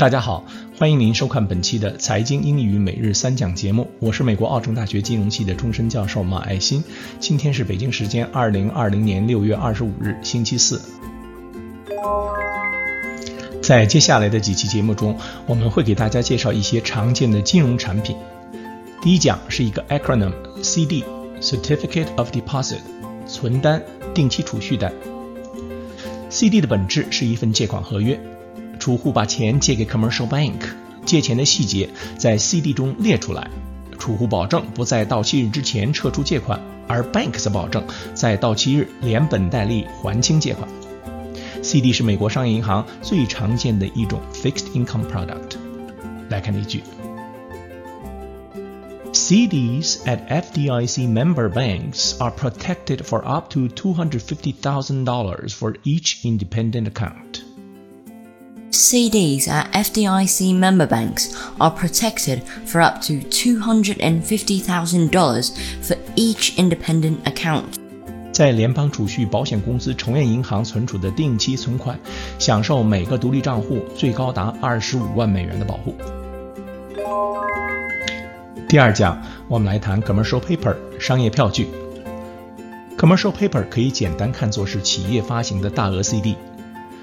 大家好，欢迎您收看本期的财经英语每日三讲节目，我是美国奥城大学金融系的终身教授马爱新。今天是北京时间二零二零年六月二十五日，星期四。在接下来的几期节目中，我们会给大家介绍一些常见的金融产品。第一讲是一个 acronym CD，Certificate of Deposit，存单、定期储蓄单。CD 的本质是一份借款合约，储户把钱借给 commercial bank，借钱的细节在 CD 中列出来，储户保证不在到期日之前撤出借款，而 bank 则保证在到期日连本带利还清借款。CD 是美国商业银行最常见的一种 fixed income product。来看例句。CDs at FDIC member banks are protected for up to $250,000 for each independent account. CDs at FDIC member banks are protected for up to $250,000 for each independent account. 在联邦储蓄保险公司成员银行存储的定期存款，享受每个独立账户最高达二十五万美元的保护。第二讲，我们来谈 commercial paper 商业票据。commercial paper 可以简单看作是企业发行的大额 CD。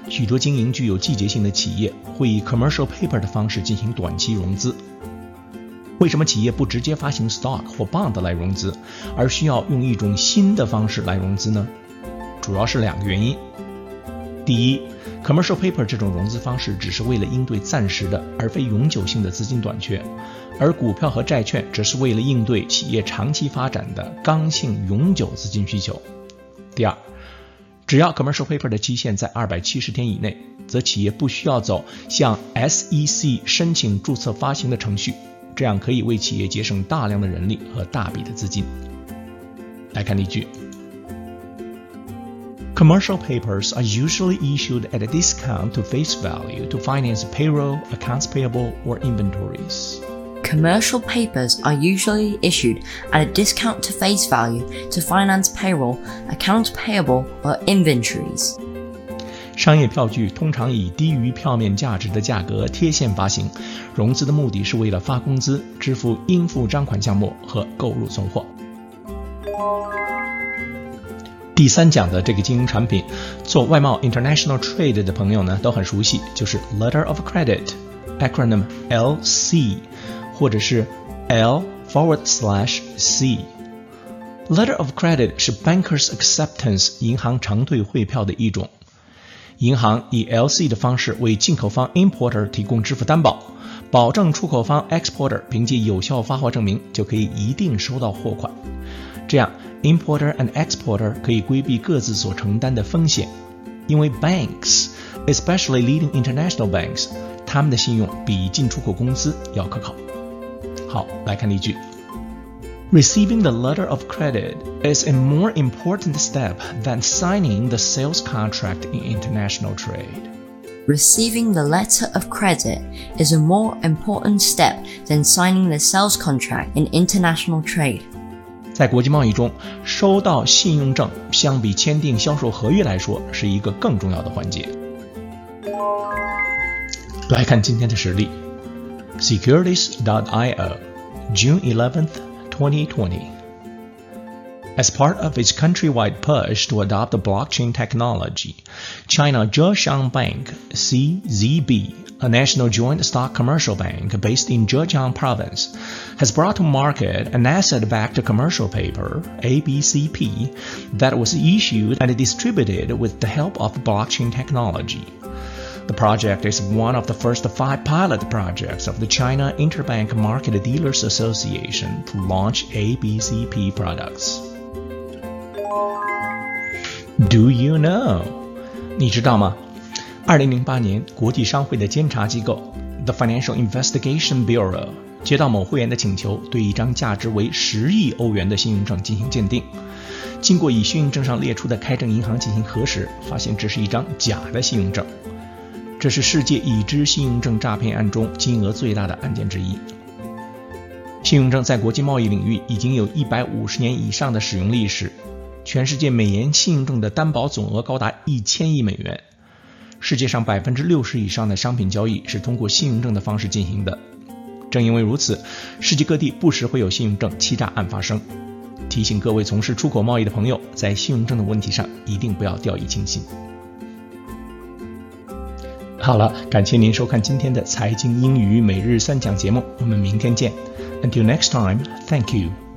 许多经营具有季节性的企业会以 commercial paper 的方式进行短期融资。为什么企业不直接发行 stock 或 bond 来融资，而需要用一种新的方式来融资呢？主要是两个原因。第一，commercial paper 这种融资方式只是为了应对暂时的而非永久性的资金短缺，而股票和债券只是为了应对企业长期发展的刚性永久资金需求。第二，只要 commercial paper 的期限在二百七十天以内，则企业不需要走向 SEC 申请注册发行的程序，这样可以为企业节省大量的人力和大笔的资金。来看例句。Commercial papers are usually issued at a discount to face value to finance payroll, accounts payable, or inventories. Commercial papers are usually issued at a discount to face value to finance payroll, accounts payable, or inventories. 商业票据通常以低于票面价值的价格贴现发行，融资的目的是为了发工资、支付应付账款项目和购入存货。第三讲的这个金融产品，做外贸 international trade 的朋友呢都很熟悉，就是 letter of credit，acronym LC，或者是 L forward slash C。letter of credit 是 bankers acceptance 银行承兑汇票的一种，银行以 LC 的方式为进口方 importer 提供支付担保，保证出口方 exporter 凭借有效发货证明就可以一定收到货款，这样。Importer and exporter 可以规避各自所承担的风险，因为 banks, especially leading international banks，他们的信用比进出口公司要可靠。好，来看例句。Receiving the letter of credit is a more important step than signing the sales contract in international trade. Receiving the letter of credit is a more important step than signing the sales contract in international trade. 在国际贸易中，收到信用证相比签订销售合约来说，是一个更重要的环节。来看今天的实例 ：Securities.io June 11th, 2020. As part of its countrywide push to adopt blockchain technology, China Zhejiang Bank (CZB) a national joint stock commercial bank based in Zhejiang province, has brought to market an asset-backed commercial paper, ABCP, that was issued and distributed with the help of blockchain technology. The project is one of the first five pilot projects of the China Interbank Market Dealers Association to launch ABCP products. Do you know? 你知道吗？二零零八年，国际商会的监察机构 The Financial Investigation Bureau 接到某会员的请求，对一张价值为十亿欧元的信用证进行鉴定。经过以信用证上列出的开证银行进行核实，发现这是一张假的信用证。 这是世界已知信用证诈骗案中金额最大的案件之一。信用证在国际贸易领域已经有一百五十年以上的使用历史全世界每年信用证的担保总额高达一千亿美元。世界上百分之六十以上的商品交易是通过信用证的方式进行的。正因为如此世界各地不时会有信用证欺诈案发生。提醒各位从事出口贸易的朋友在信用证的问题上一定不要掉以轻心。好了感谢您收看今天的财经英语每日三讲节目我们明天见。Until next time thank you